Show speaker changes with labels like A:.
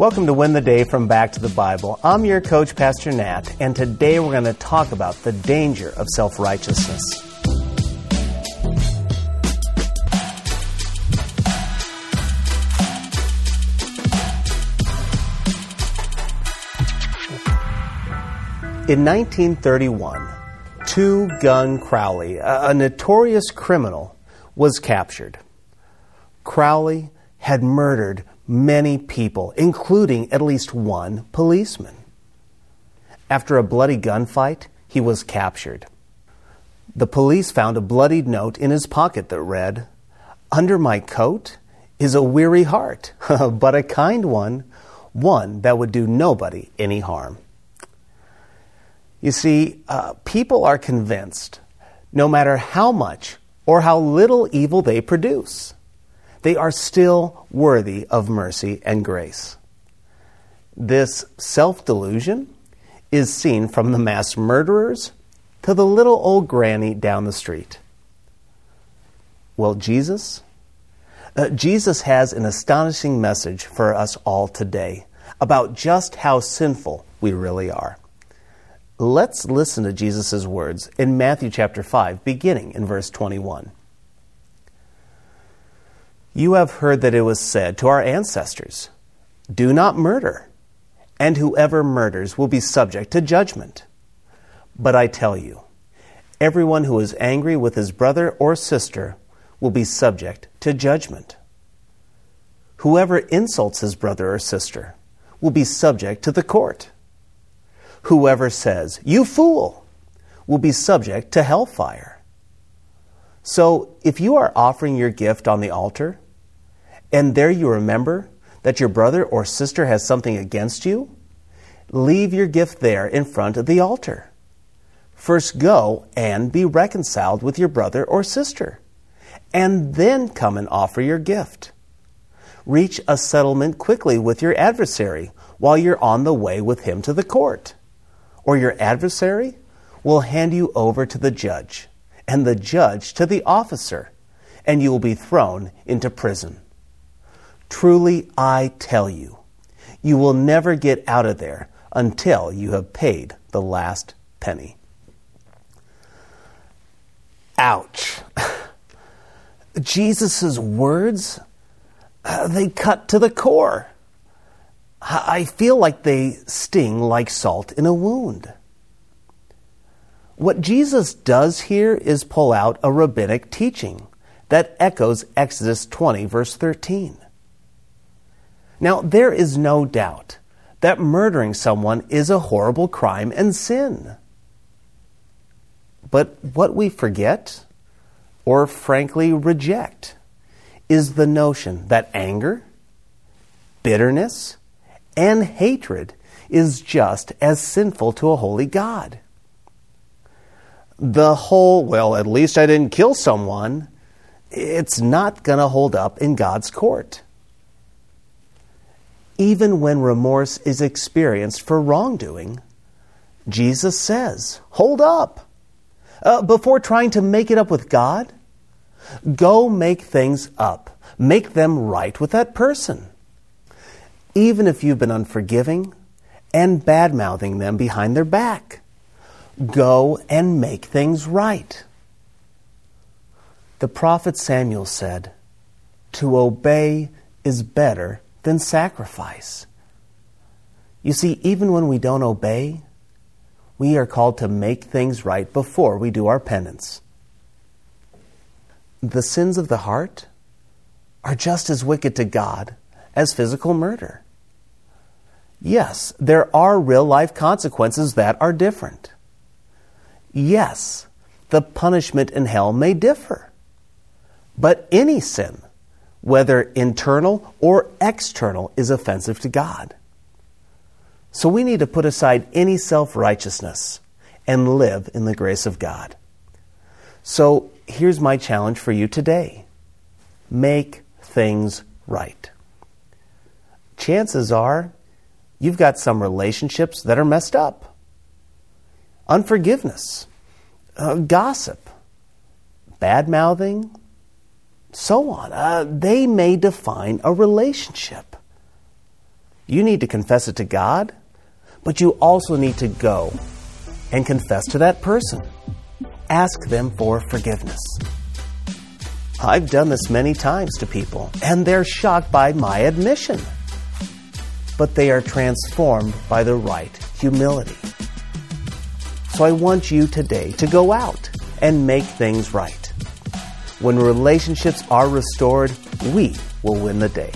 A: Welcome to Win the Day from Back to the Bible. I'm your coach, Pastor Nat, and today we're going to talk about the danger of self righteousness. In 1931, Two Gun Crowley, a notorious criminal, was captured. Crowley had murdered many people, including at least one policeman. After a bloody gunfight, he was captured. The police found a bloodied note in his pocket that read, Under my coat is a weary heart, but a kind one, one that would do nobody any harm. You see, uh, people are convinced, no matter how much or how little evil they produce, they are still worthy of mercy and grace. This self delusion is seen from the mass murderers to the little old granny down the street. Well, Jesus? Uh, Jesus has an astonishing message for us all today about just how sinful we really are. Let's listen to Jesus' words in Matthew chapter 5, beginning in verse 21. You have heard that it was said to our ancestors, Do not murder, and whoever murders will be subject to judgment. But I tell you, everyone who is angry with his brother or sister will be subject to judgment. Whoever insults his brother or sister will be subject to the court. Whoever says, You fool, will be subject to hellfire. So, if you are offering your gift on the altar, and there you remember that your brother or sister has something against you, leave your gift there in front of the altar. First go and be reconciled with your brother or sister, and then come and offer your gift. Reach a settlement quickly with your adversary while you're on the way with him to the court, or your adversary will hand you over to the judge and the judge to the officer, and you will be thrown into prison. Truly, I tell you, you will never get out of there until you have paid the last penny. Ouch. Jesus' words, uh, they cut to the core. I feel like they sting like salt in a wound. What Jesus does here is pull out a rabbinic teaching that echoes Exodus 20, verse 13. Now, there is no doubt that murdering someone is a horrible crime and sin. But what we forget, or frankly reject, is the notion that anger, bitterness, and hatred is just as sinful to a holy God the whole, well, at least I didn't kill someone, it's not going to hold up in God's court. Even when remorse is experienced for wrongdoing, Jesus says, hold up. Uh, before trying to make it up with God, go make things up. Make them right with that person. Even if you've been unforgiving and bad mouthing them behind their back. Go and make things right. The prophet Samuel said, To obey is better than sacrifice. You see, even when we don't obey, we are called to make things right before we do our penance. The sins of the heart are just as wicked to God as physical murder. Yes, there are real life consequences that are different. Yes, the punishment in hell may differ. But any sin, whether internal or external, is offensive to God. So we need to put aside any self righteousness and live in the grace of God. So here's my challenge for you today make things right. Chances are you've got some relationships that are messed up unforgiveness, uh, gossip, bad mouthing, so on. Uh, they may define a relationship. You need to confess it to God, but you also need to go and confess to that person. Ask them for forgiveness. I've done this many times to people, and they're shocked by my admission. But they are transformed by the right humility. So I want you today to go out and make things right. When relationships are restored, we will win the day.